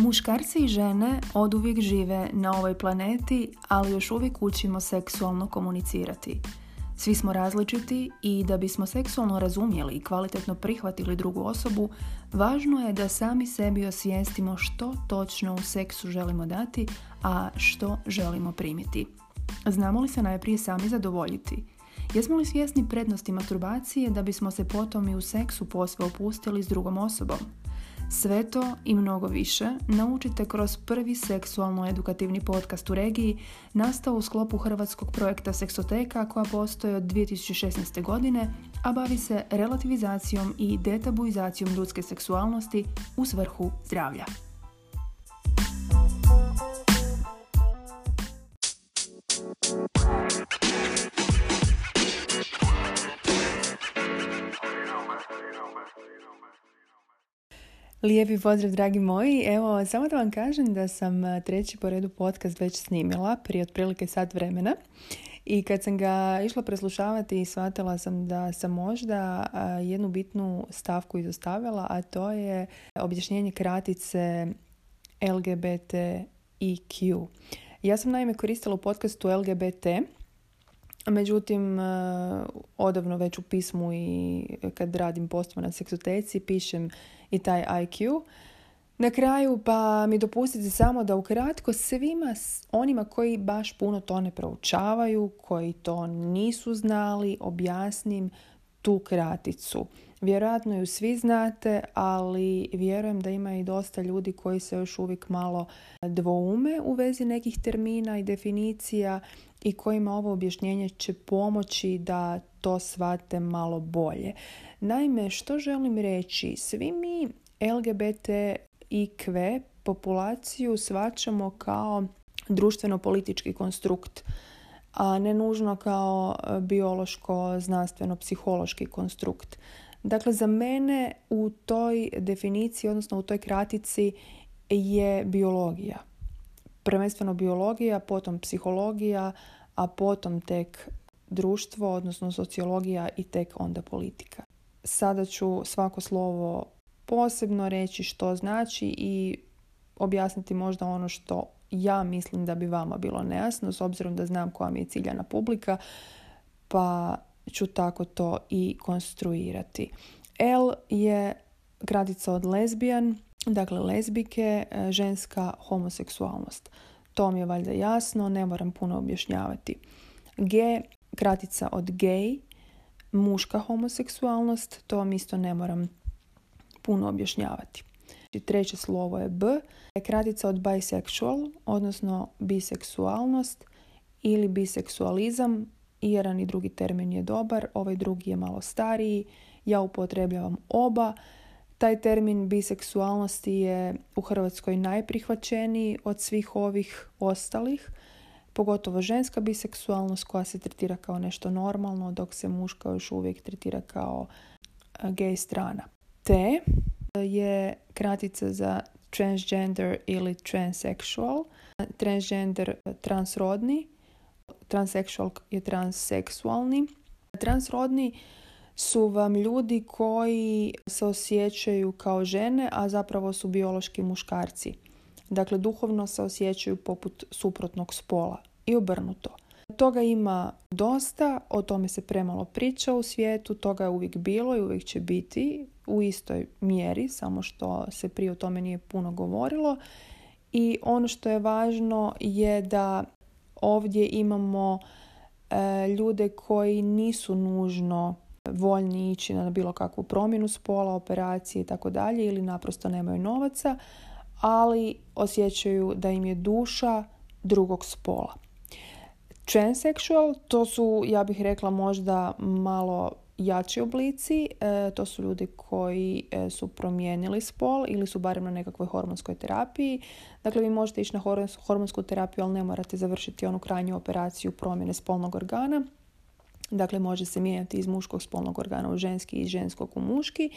Muškarci i žene od uvijek žive na ovoj planeti, ali još uvijek učimo seksualno komunicirati. Svi smo različiti i da bismo seksualno razumjeli i kvalitetno prihvatili drugu osobu, važno je da sami sebi osvijestimo što točno u seksu želimo dati, a što želimo primiti. Znamo li se najprije sami zadovoljiti? Jesmo li svjesni prednosti masturbacije da bismo se potom i u seksu posve opustili s drugom osobom? Sve to i mnogo više naučite kroz prvi seksualno-edukativni podcast u regiji nastao u sklopu hrvatskog projekta Seksoteka koja postoje od 2016. godine, a bavi se relativizacijom i detabuizacijom ljudske seksualnosti u svrhu zdravlja. Lijepi pozdrav dragi moji. Evo, samo da vam kažem da sam treći po redu podcast već snimila prije otprilike sat vremena. I kad sam ga išla preslušavati, shvatila sam da sam možda jednu bitnu stavku izostavila, a to je objašnjenje kratice LGBTIQ. Ja sam naime koristila u podcastu LGBT, Međutim, odavno već u pismu i kad radim postuma na seksoteci pišem i taj IQ. Na kraju pa mi dopustite samo da ukratko svima onima koji baš puno to ne proučavaju, koji to nisu znali, objasnim tu kraticu. Vjerojatno ju svi znate, ali vjerujem da ima i dosta ljudi koji se još uvijek malo dvoume u vezi nekih termina i definicija i kojima ovo objašnjenje će pomoći da to shvate malo bolje. Naime, što želim reći? Svi mi LGBT i kve populaciju svačamo kao društveno-politički konstrukt, a ne nužno kao biološko-znanstveno-psihološki konstrukt. Dakle, za mene u toj definiciji, odnosno u toj kratici je biologija. Prvenstveno biologija, potom psihologija, a potom tek društvo, odnosno sociologija i tek onda politika. Sada ću svako slovo posebno reći što znači i objasniti možda ono što ja mislim da bi vama bilo nejasno s obzirom da znam koja mi je ciljana publika pa ću tako to i konstruirati. L je kratica od lesbijan, dakle lesbike, e, ženska homoseksualnost. To mi je valjda jasno, ne moram puno objašnjavati. G, kratica od gay, muška homoseksualnost, to vam isto ne moram puno objašnjavati. Treće slovo je B, je kratica od bisexual, odnosno biseksualnost ili biseksualizam. I jedan i drugi termin je dobar, ovaj drugi je malo stariji. Ja upotrebljavam oba. Taj termin biseksualnosti je u Hrvatskoj najprihvaćeniji od svih ovih ostalih, pogotovo ženska biseksualnost koja se tretira kao nešto normalno, dok se muška još uvijek tretira kao gay strana. T je kratica za transgender ili transsexual. Transgender transrodni, transsexual je transseksualni. Transrodni su vam ljudi koji se osjećaju kao žene, a zapravo su biološki muškarci. Dakle, duhovno se osjećaju poput suprotnog spola i obrnuto. Toga ima dosta, o tome se premalo priča u svijetu, toga je uvijek bilo i uvijek će biti u istoj mjeri, samo što se prije o tome nije puno govorilo. I ono što je važno je da ovdje imamo e, ljude koji nisu nužno voljni ići na bilo kakvu promjenu spola, operacije i tako dalje ili naprosto nemaju novaca, ali osjećaju da im je duša drugog spola. Transsexual, to su, ja bih rekla, možda malo jači oblici. E, to su ljudi koji e, su promijenili spol ili su barem na nekakvoj hormonskoj terapiji. Dakle, vi možete ići na hormonsku terapiju, ali ne morate završiti onu krajnju operaciju promjene spolnog organa. Dakle, može se mijenjati iz muškog spolnog organa u ženski i iz ženskog u muški.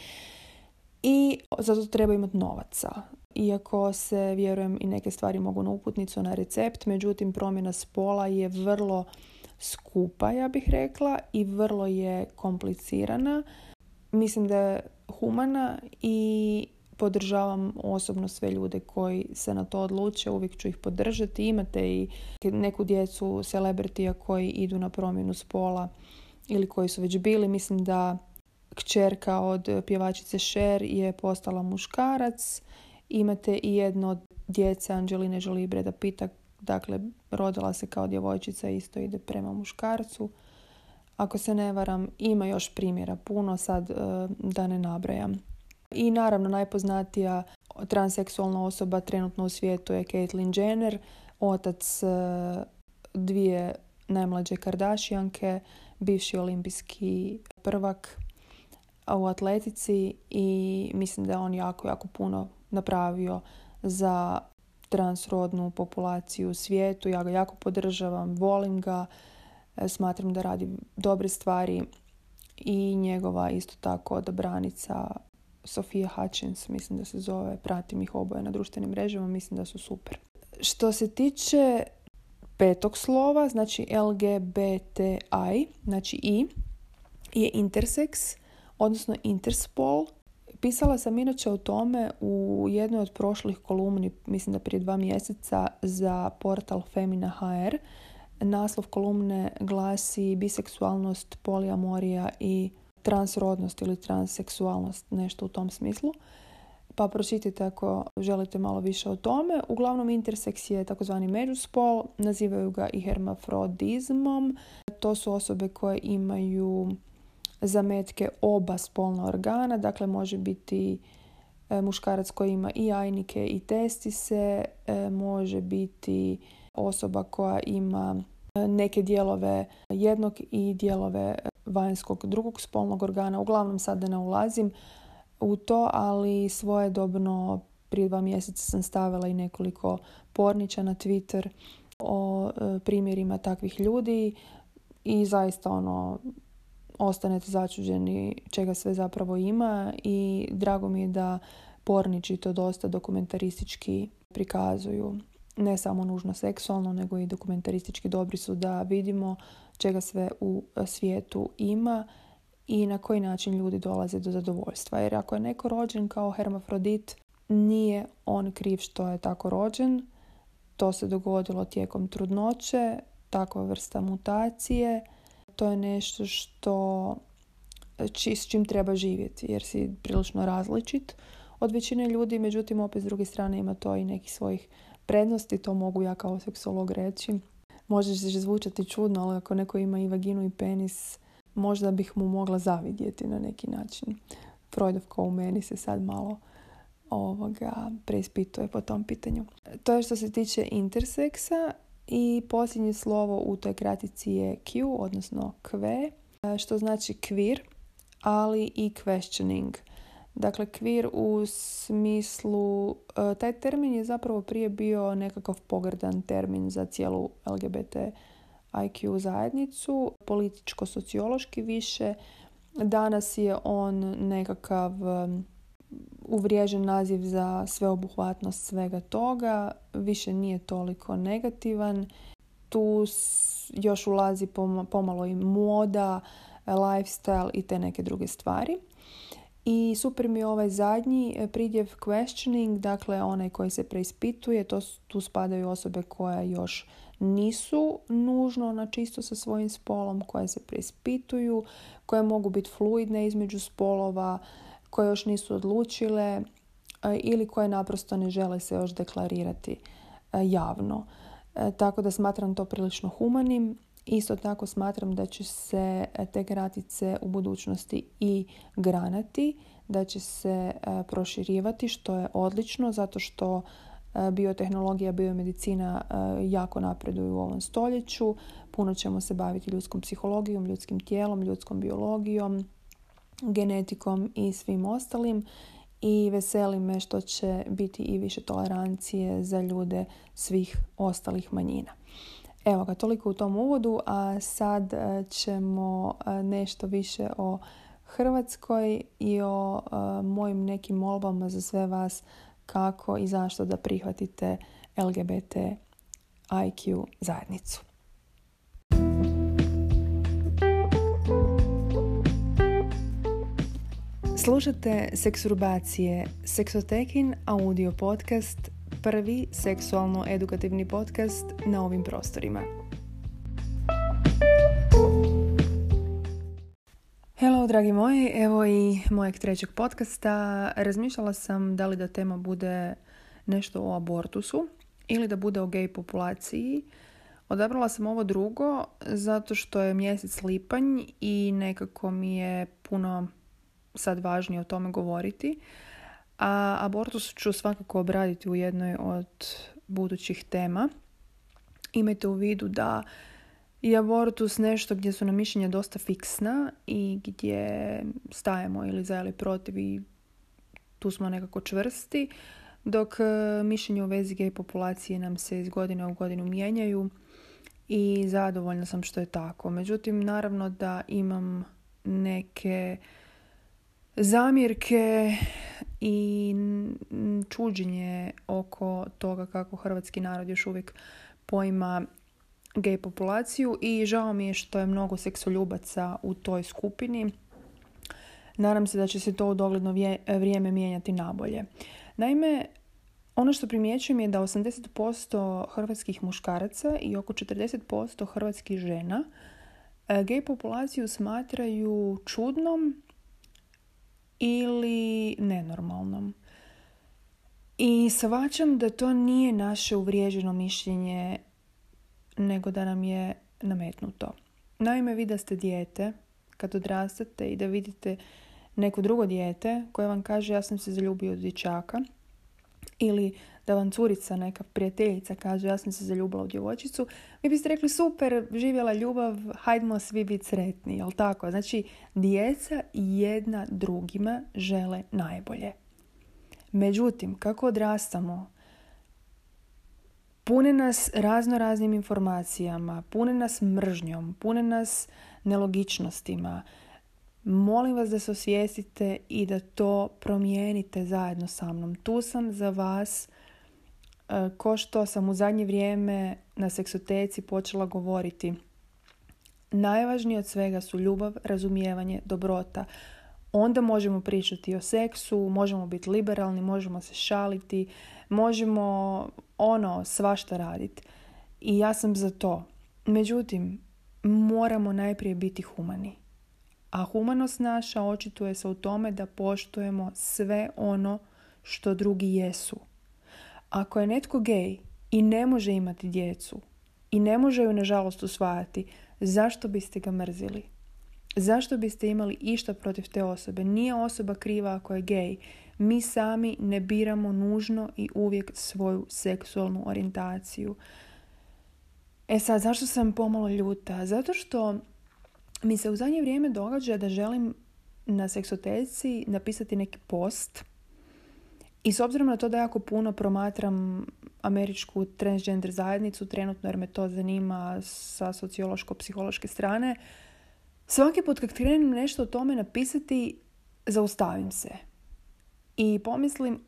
I zato treba imati novaca. Iako se, vjerujem, i neke stvari mogu na uputnicu, na recept, međutim, promjena spola je vrlo skupa, ja bih rekla, i vrlo je komplicirana. Mislim da je humana i podržavam osobno sve ljude koji se na to odluče, uvijek ću ih podržati. Imate i neku djecu celebritija koji idu na promjenu spola ili koji su već bili. Mislim da kćerka od pjevačice Cher je postala muškarac. Imate i jedno od djece Angeline Jolie Breda Pita, dakle rodila se kao djevojčica isto ide prema muškarcu. Ako se ne varam, ima još primjera puno, sad e, da ne nabrajam. I naravno najpoznatija transseksualna osoba trenutno u svijetu je Caitlyn Jenner, otac e, dvije najmlađe Kardashianke, bivši olimpijski prvak u atletici i mislim da je on jako, jako puno napravio za transrodnu populaciju u svijetu. Ja ga jako podržavam, volim ga, e, smatram da radi dobre stvari i njegova isto tako odobranica Sofia Hutchins, mislim da se zove, pratim ih oboje na društvenim mrežama, mislim da su super. Što se tiče petog slova, znači LGBTI, znači I, je intersex, odnosno interspol. Pisala sam inače o tome u jednoj od prošlih kolumni, mislim da prije dva mjeseca, za portal Femina HR. Naslov kolumne glasi biseksualnost, poliamorija i transrodnost ili transseksualnost, nešto u tom smislu. Pa pročitajte ako želite malo više o tome. Uglavnom interseks je takozvani međuspol, nazivaju ga i hermafrodizmom. To su osobe koje imaju zametke oba spolna organa, dakle može biti e, muškarac koji ima i jajnike i testise, e, može biti osoba koja ima e, neke dijelove jednog i dijelove vanjskog drugog spolnog organa. Uglavnom sad ne ulazim u to, ali svojedobno prije dva mjeseca sam stavila i nekoliko pornića na Twitter o primjerima takvih ljudi i zaista ono ostanete začuđeni čega sve zapravo ima i drago mi je da porniči to dosta dokumentaristički prikazuju. Ne samo nužno seksualno, nego i dokumentaristički dobri su da vidimo čega sve u svijetu ima i na koji način ljudi dolaze do zadovoljstva. Jer ako je neko rođen kao hermafrodit, nije on kriv što je tako rođen. To se dogodilo tijekom trudnoće, takva vrsta mutacije to je nešto što s čim treba živjeti jer si prilično različit od većine ljudi, međutim opet s druge strane ima to i nekih svojih prednosti, to mogu ja kao seksolog reći. Može se zvučati čudno, ali ako neko ima i vaginu i penis, možda bih mu mogla zavidjeti na neki način. Freudov u meni se sad malo ovoga preispituje po tom pitanju. To je što se tiče interseksa i posljednje slovo u toj kratici je Q, odnosno kve, što znači queer, ali i questioning. Dakle, queer u smislu, e, taj termin je zapravo prije bio nekakav pogrdan termin za cijelu LGBT IQ zajednicu, političko-sociološki više. Danas je on nekakav uvriježen naziv za sveobuhvatnost svega toga, više nije toliko negativan. Tu još ulazi pomalo i moda, lifestyle i te neke druge stvari. I super mi je ovaj zadnji e, pridjev questioning, dakle onaj koji se preispituje, to, tu spadaju osobe koje još nisu nužno na čisto sa svojim spolom, koje se preispituju, koje mogu biti fluidne između spolova, koje još nisu odlučile e, ili koje naprosto ne žele se još deklarirati e, javno. E, tako da smatram to prilično humanim. Isto tako smatram da će se te gratice u budućnosti i granati, da će se proširivati što je odlično zato što biotehnologija, biomedicina jako napreduju u ovom stoljeću. Puno ćemo se baviti ljudskom psihologijom, ljudskim tijelom, ljudskom biologijom, genetikom i svim ostalim i veseli me što će biti i više tolerancije za ljude svih ostalih manjina. Evo ga, toliko u tom uvodu, a sad e, ćemo e, nešto više o Hrvatskoj i o e, mojim nekim molbama za sve vas kako i zašto da prihvatite LGBT IQ zajednicu. Slušate Seksurbacije, Seksotekin audio podcast, prvi seksualno-edukativni podcast na ovim prostorima. Hello, dragi moji, evo i mojeg trećeg podcasta. Razmišljala sam da li da tema bude nešto o abortusu ili da bude o gej populaciji. Odabrala sam ovo drugo zato što je mjesec lipanj i nekako mi je puno sad važnije o tome govoriti. A abortus ću svakako obraditi u jednoj od budućih tema. Imajte u vidu da je abortus nešto gdje su nam mišljenja dosta fiksna i gdje stajemo ili za ili protiv i tu smo nekako čvrsti, dok e, mišljenje u vezi gej populacije nam se iz godine u godinu mijenjaju i zadovoljna sam što je tako. Međutim, naravno da imam neke zamjerke i čuđenje oko toga kako hrvatski narod još uvijek poima gej populaciju i žao mi je što je mnogo seksoljubaca u toj skupini. Nadam se da će se to u dogledno vrijeme mijenjati nabolje. Naime, ono što primjećujem je da 80% hrvatskih muškaraca i oko 40% hrvatskih žena e, gej populaciju smatraju čudnom ili nenormalnom. I svačam da to nije naše uvriježeno mišljenje, nego da nam je nametnuto. Naime, vi da ste dijete, kad odrastate i da vidite neko drugo dijete koje vam kaže ja sam se zaljubio od dječaka, ili da vam curica, neka prijateljica kaže ja sam se zaljubila u djevojčicu, vi biste rekli super, živjela ljubav, hajdmo svi biti sretni, jel tako? Znači, djeca jedna drugima žele najbolje. Međutim, kako odrastamo, pune nas razno raznim informacijama, pune nas mržnjom, pune nas nelogičnostima, Molim vas da se osvijestite i da to promijenite zajedno sa mnom. Tu sam za vas ko što sam u zadnje vrijeme na seksoteci počela govoriti. Najvažnije od svega su ljubav, razumijevanje, dobrota. Onda možemo pričati o seksu, možemo biti liberalni, možemo se šaliti, možemo ono svašta raditi. I ja sam za to. Međutim, moramo najprije biti humani. A humanost naša očituje se u tome da poštujemo sve ono što drugi jesu. Ako je netko gej i ne može imati djecu i ne može ju nažalost usvajati, zašto biste ga mrzili? Zašto biste imali išta protiv te osobe? Nije osoba kriva ako je gej. Mi sami ne biramo nužno i uvijek svoju seksualnu orijentaciju. E sad, zašto sam pomalo ljuta? Zato što mi se u zadnje vrijeme događa da želim na seksoteci napisati neki post i s obzirom na to da jako puno promatram američku transgender zajednicu trenutno jer me to zanima sa sociološko-psihološke strane, svaki put kad krenem nešto o tome napisati, zaustavim se. I pomislim,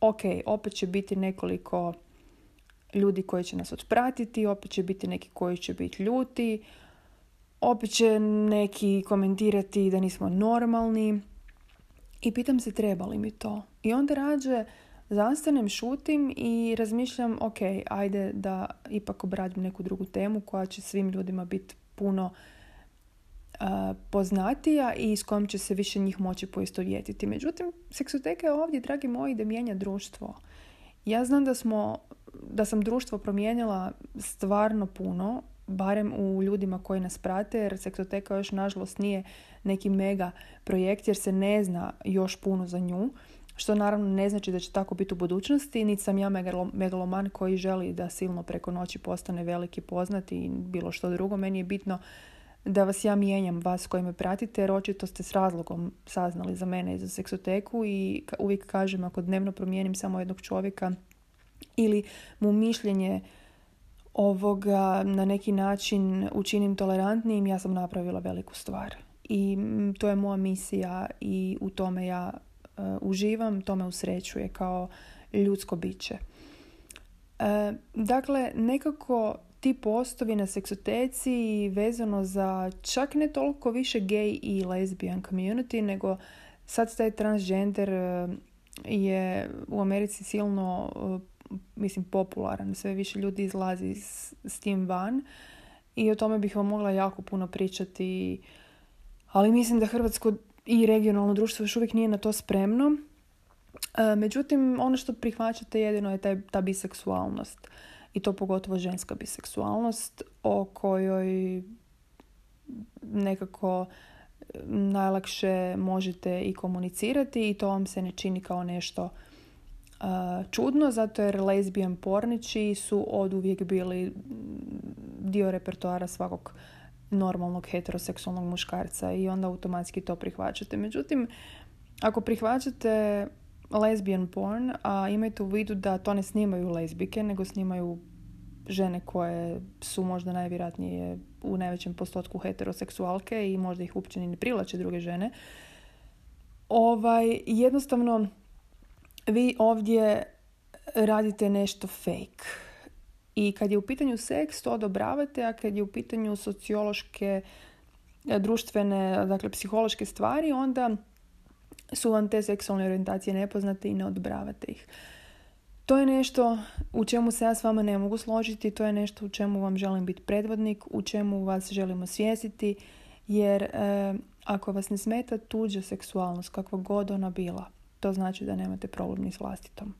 ok, opet će biti nekoliko ljudi koji će nas otpratiti, opet će biti neki koji će biti ljuti, opet će neki komentirati da nismo normalni. I pitam se treba li mi to. I onda rađe zastanem, šutim i razmišljam ok, ajde da ipak obradim neku drugu temu koja će svim ljudima biti puno uh, poznatija i s kojom će se više njih moći poistovjetiti. Međutim, seksoteka je ovdje, dragi moji, da mijenja društvo. Ja znam da smo da sam društvo promijenila stvarno puno barem u ljudima koji nas prate, jer seksoteka još nažalost nije neki mega projekt jer se ne zna još puno za nju, što naravno ne znači da će tako biti u budućnosti, niti sam ja megaloman koji želi da silno preko noći postane veliki poznati i bilo što drugo. Meni je bitno da vas ja mijenjam, vas koji me pratite, jer očito ste s razlogom saznali za mene i za seksoteku i uvijek kažem ako dnevno promijenim samo jednog čovjeka ili mu mišljenje ovoga na neki način učinim tolerantnijim, ja sam napravila veliku stvar. I to je moja misija i u tome ja uh, uživam, to me usrećuje kao ljudsko biće. Uh, dakle, nekako ti postovi na seksoteci vezano za čak ne toliko više gay i lesbian community, nego sad taj transgender e, je u Americi silno e, mislim popularan. Sve više ljudi izlazi s, s tim van i o tome bih vam mogla jako puno pričati. Ali mislim da Hrvatsko i regionalno društvo još uvijek nije na to spremno. E, međutim, ono što prihvaćate jedino je taj, ta biseksualnost. I to pogotovo ženska biseksualnost o kojoj nekako najlakše možete i komunicirati i to vam se ne čini kao nešto čudno zato jer lesbijan pornići su od uvijek bili dio repertoara svakog normalnog heteroseksualnog muškarca i onda automatski to prihvaćate. Međutim, ako prihvaćate lesbian porn, a imajte u vidu da to ne snimaju lesbike, nego snimaju žene koje su možda najvjerojatnije u najvećem postotku heteroseksualke i možda ih uopće ni ne privlače druge žene. Ovaj, jednostavno, vi ovdje radite nešto fake. I kad je u pitanju seks, to odobravate, a kad je u pitanju sociološke, društvene, dakle psihološke stvari, onda su vam te seksualne orijentacije nepoznate i ne odobravate ih. To je nešto u čemu se ja s vama ne mogu složiti, to je nešto u čemu vam želim biti predvodnik, u čemu vas želimo svjesiti, jer e, ako vas ne smeta tuđa seksualnost, kakva god ona bila, to znači da nemate problem ni s vlastitom.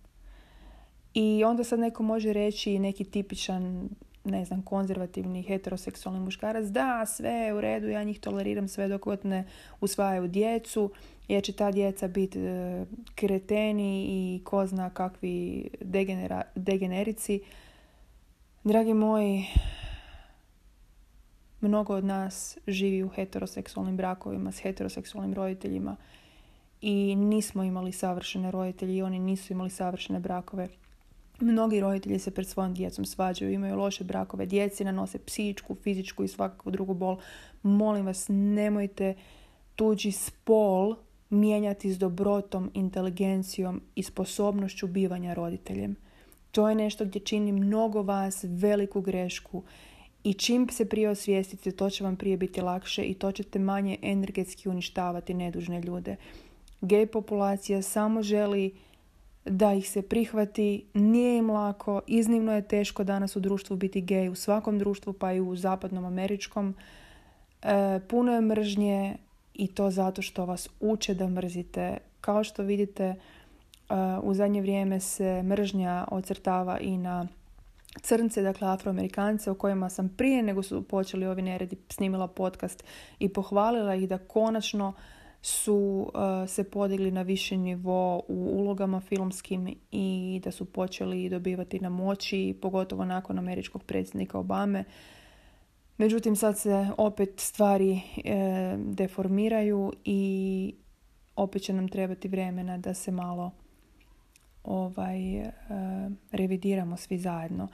I onda sad neko može reći neki tipičan, ne znam, konzervativni heteroseksualni muškarac, da, sve je u redu, ja njih toleriram sve dok god ne usvajaju djecu, jer će ta djeca biti e, kreteni i ko zna kakvi degenera, degenerici. Dragi moji, mnogo od nas živi u heteroseksualnim brakovima s heteroseksualnim roditeljima i nismo imali savršene roditelje i oni nisu imali savršene brakove. Mnogi roditelji se pred svojom djecom svađaju, imaju loše brakove, djeci nanose psihičku, fizičku i svakakvu drugu bol. Molim vas, nemojte tuđi spol mijenjati s dobrotom, inteligencijom i sposobnošću bivanja roditeljem. To je nešto gdje čini mnogo vas veliku grešku i čim se prije osvijestite, to će vam prije biti lakše i to ćete manje energetski uništavati nedužne ljude. Gej populacija samo želi da ih se prihvati, nije im lako, iznimno je teško danas u društvu biti gej, u svakom društvu pa i u zapadnom američkom. E, puno je mržnje, i to zato što vas uče da mrzite. Kao što vidite, uh, u zadnje vrijeme se mržnja ocrtava i na crnce, dakle afroamerikance o kojima sam prije nego su počeli ovi neredi snimila podcast i pohvalila ih da konačno su uh, se podigli na više nivo u ulogama filmskim i da su počeli dobivati na moći, pogotovo nakon američkog predsjednika Obame. Međutim, sad se opet stvari e, deformiraju i opet će nam trebati vremena da se malo ovaj e, revidiramo svi zajedno.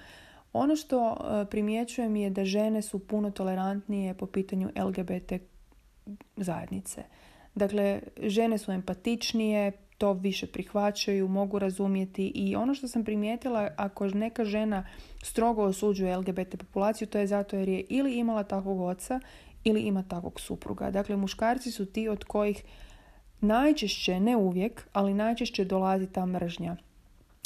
Ono što e, primjećujem je da žene su puno tolerantnije po pitanju LGBT zajednice. Dakle, žene su empatičnije, to više prihvaćaju, mogu razumjeti i ono što sam primijetila, ako neka žena strogo osuđuje LGBT populaciju, to je zato jer je ili imala takvog oca ili ima takvog supruga. Dakle, muškarci su ti od kojih najčešće, ne uvijek, ali najčešće dolazi ta mržnja.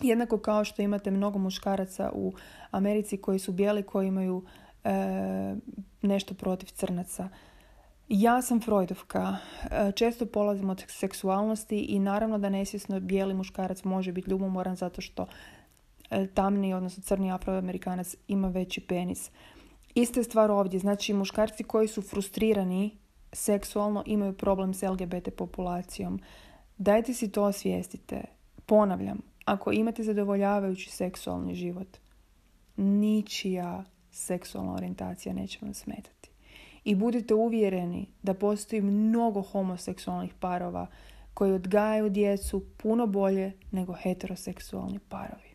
Jednako kao što imate mnogo muškaraca u Americi koji su bijeli, koji imaju e, nešto protiv crnaca. Ja sam Freudovka. E, često polazim od seksualnosti i naravno da nesvjesno bijeli muškarac može biti ljubomoran zato što e, tamni, odnosno crni afroamerikanac ima veći penis. Ista je stvar ovdje. Znači, muškarci koji su frustrirani seksualno imaju problem s LGBT populacijom. Dajte si to osvijestite. Ponavljam, ako imate zadovoljavajući seksualni život, ničija seksualna orijentacija neće vam smetati i budite uvjereni da postoji mnogo homoseksualnih parova koji odgajaju djecu puno bolje nego heteroseksualni parovi.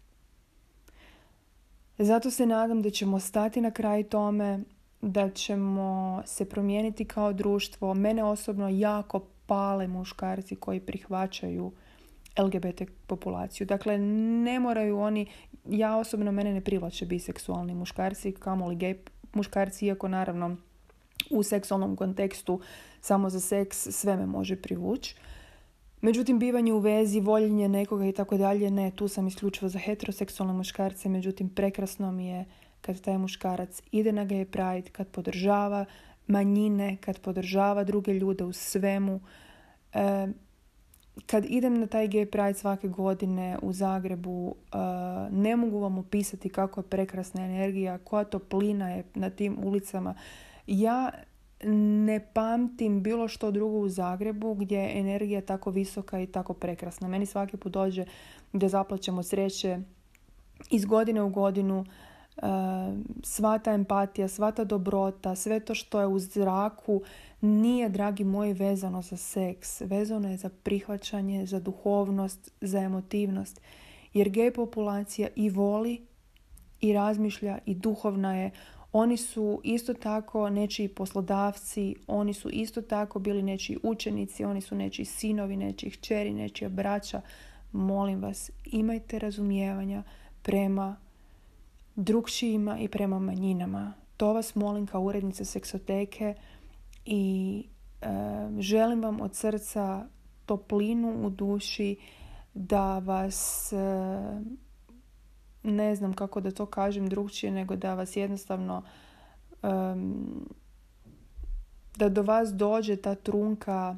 Zato se nadam da ćemo stati na kraj tome, da ćemo se promijeniti kao društvo. Mene osobno jako pale muškarci koji prihvaćaju LGBT populaciju. Dakle, ne moraju oni, ja osobno mene ne privlače biseksualni muškarci, kamoli gej muškarci, iako naravno u seksualnom kontekstu samo za seks sve me može privući. Međutim, bivanje u vezi, voljenje nekoga i tako dalje, ne, tu sam isključivo za heteroseksualne muškarce, međutim, prekrasno mi je kad taj muškarac ide na gay pride, kad podržava manjine, kad podržava druge ljude u svemu. E, kad idem na taj gay pride svake godine u Zagrebu, e, ne mogu vam opisati kako je prekrasna energija, koja toplina je na tim ulicama. Ja ne pamtim bilo što drugo u Zagrebu gdje je energija tako visoka i tako prekrasna. Meni svaki put dođe da zaplaćemo sreće iz godine u godinu sva ta empatija, sva ta dobrota, sve to što je u zraku nije, dragi moji, vezano za seks. Vezano je za prihvaćanje, za duhovnost, za emotivnost. Jer gej populacija i voli i razmišlja i duhovna je. Oni su isto tako nečiji poslodavci, oni su isto tako bili nečiji učenici, oni su nečiji sinovi, nečiji kćeri, nečija braća. Molim vas, imajte razumijevanja prema drugšijima i prema manjinama. To vas molim kao urednice seksoteke i e, želim vam od srca toplinu u duši da vas e, ne znam kako da to kažem drugčije nego da vas jednostavno da do vas dođe ta trunka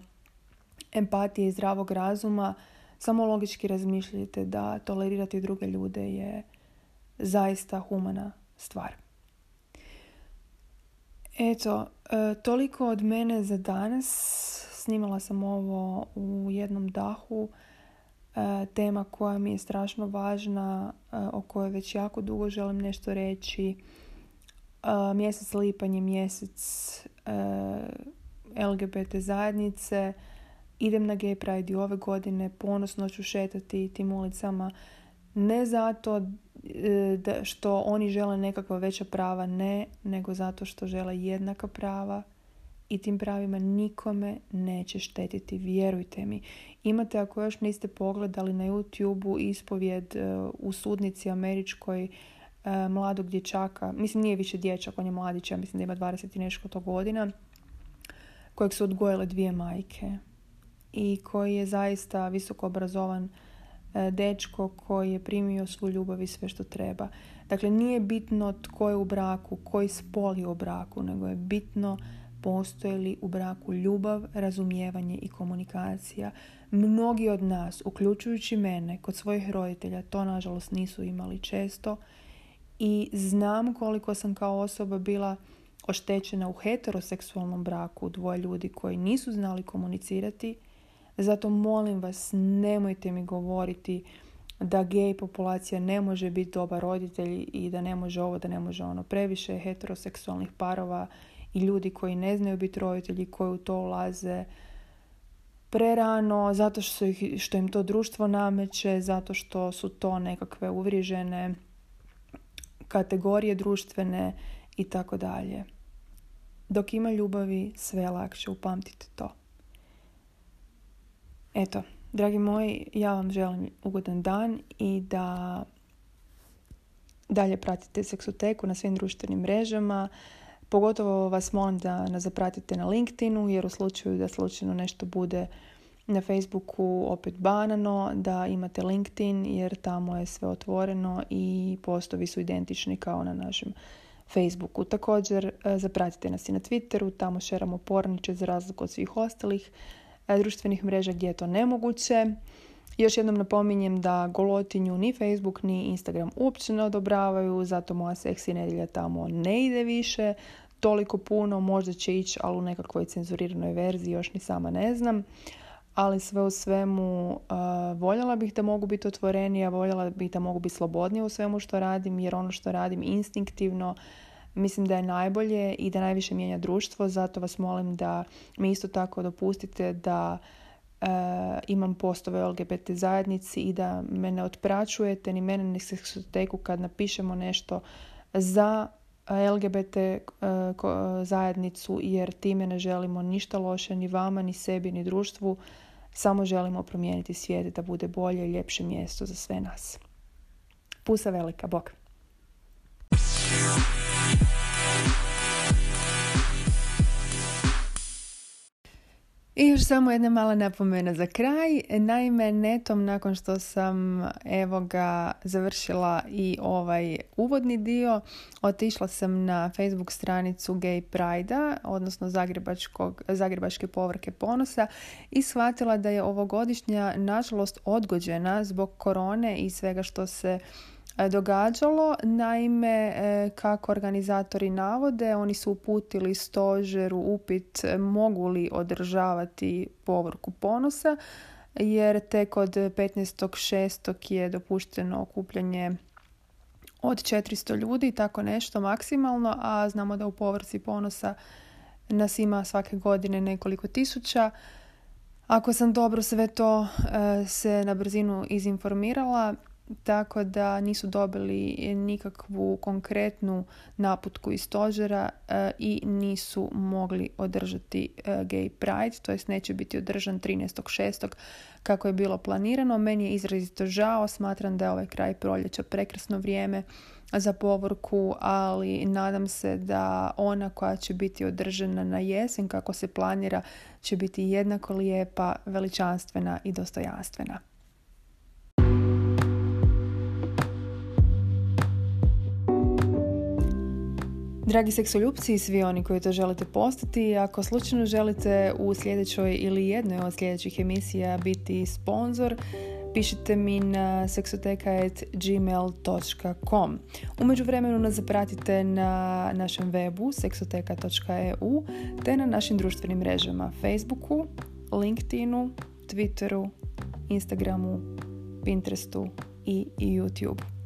empatije i zdravog razuma samo logički razmišljajte da tolerirati druge ljude je zaista humana stvar. Eto, e, toliko od mene za danas. Snimala sam ovo u jednom dahu. E, tema koja mi je strašno važna, e, o kojoj već jako dugo želim nešto reći. Mjesec lipanj je mjesec LGBT zajednice. Idem na Gay Pride i ove godine. Ponosno ću šetati tim ulicama. Ne zato E, što oni žele nekakva veća prava, ne, nego zato što žele jednaka prava i tim pravima nikome neće štetiti, vjerujte mi. Imate, ako još niste pogledali na YouTube-u ispovjed e, u sudnici američkoj e, mladog dječaka, mislim nije više dječak, on je mladić, ja mislim da ima 20 i nešto godina, kojeg su odgojile dvije majke i koji je zaista visoko obrazovan E, dečko koji je primio svu ljubav i sve što treba. Dakle, nije bitno tko je u braku, koji spol u braku, nego je bitno postoji li u braku ljubav, razumijevanje i komunikacija. Mnogi od nas, uključujući mene, kod svojih roditelja, to nažalost nisu imali često i znam koliko sam kao osoba bila oštećena u heteroseksualnom braku dvoje ljudi koji nisu znali komunicirati zato molim vas, nemojte mi govoriti da gej populacija ne može biti dobar roditelj i da ne može ovo, da ne može ono. Previše heteroseksualnih parova i ljudi koji ne znaju biti roditelji, koji u to ulaze prerano, zato što, ih, što im to društvo nameće, zato što su to nekakve uvrižene kategorije društvene i tako dalje. Dok ima ljubavi, sve je lakše, upamtite to. Eto, dragi moji, ja vam želim ugodan dan i da dalje pratite seksoteku na svim društvenim mrežama. Pogotovo vas molim da nas zapratite na LinkedInu jer u slučaju da slučajno nešto bude na Facebooku opet banano, da imate LinkedIn jer tamo je sve otvoreno i postovi su identični kao na našem Facebooku. Također e, zapratite nas i na Twitteru, tamo šeramo porniče za razliku od svih ostalih E, društvenih mreža gdje je to nemoguće. Još jednom napominjem da golotinju ni Facebook ni Instagram uopće ne odobravaju, zato moja seksi nedjelja tamo ne ide više toliko puno, možda će ići, ali u nekakvoj cenzuriranoj verziji, još ni sama ne znam. Ali sve u svemu uh, voljela bih da mogu biti otvorenija, voljela bih da mogu biti slobodnija u svemu što radim, jer ono što radim instinktivno mislim da je najbolje i da najviše mijenja društvo, zato vas molim da mi isto tako dopustite da imam postove LGBT zajednici i da me ne otpraćujete ni mene ni seksoteku kad napišemo nešto za LGBT e, zajednicu jer time ne želimo ništa loše ni vama, ni sebi, ni društvu. Samo želimo promijeniti svijet da bude bolje i ljepše mjesto za sve nas. Pusa velika, bok! I još samo jedna mala napomena za kraj. Naime, netom nakon što sam evo ga završila i ovaj uvodni dio, otišla sam na Facebook stranicu Gay Pride-a, odnosno Zagrebačke povrke ponosa i shvatila da je ovogodišnja nažalost odgođena zbog korone i svega što se događalo. Naime, e, kako organizatori navode, oni su uputili stožeru upit e, mogu li održavati povorku ponosa, jer tek od 15.6. je dopušteno okupljanje od 400 ljudi, tako nešto maksimalno, a znamo da u povrci ponosa nas ima svake godine nekoliko tisuća. Ako sam dobro sve to se na brzinu izinformirala, tako da nisu dobili nikakvu konkretnu naputku iz stožera e, i nisu mogli održati e, Gay Pride, to jest neće biti održan 13.6. kako je bilo planirano. Meni je izrazito žao, smatram da je ovaj kraj proljeća prekrasno vrijeme za povorku, ali nadam se da ona koja će biti održana na jesen kako se planira će biti jednako lijepa, veličanstvena i dostojanstvena. Dragi seksoljupci i svi oni koji to želite postati, ako slučajno želite u sljedećoj ili jednoj od sljedećih emisija biti sponsor, pišite mi na seksoteka.gmail.com U međuvremenu nas zapratite na našem webu seksoteka.eu te na našim društvenim mrežama Facebooku, LinkedInu, Twitteru, Instagramu, Pinterestu i YouTube.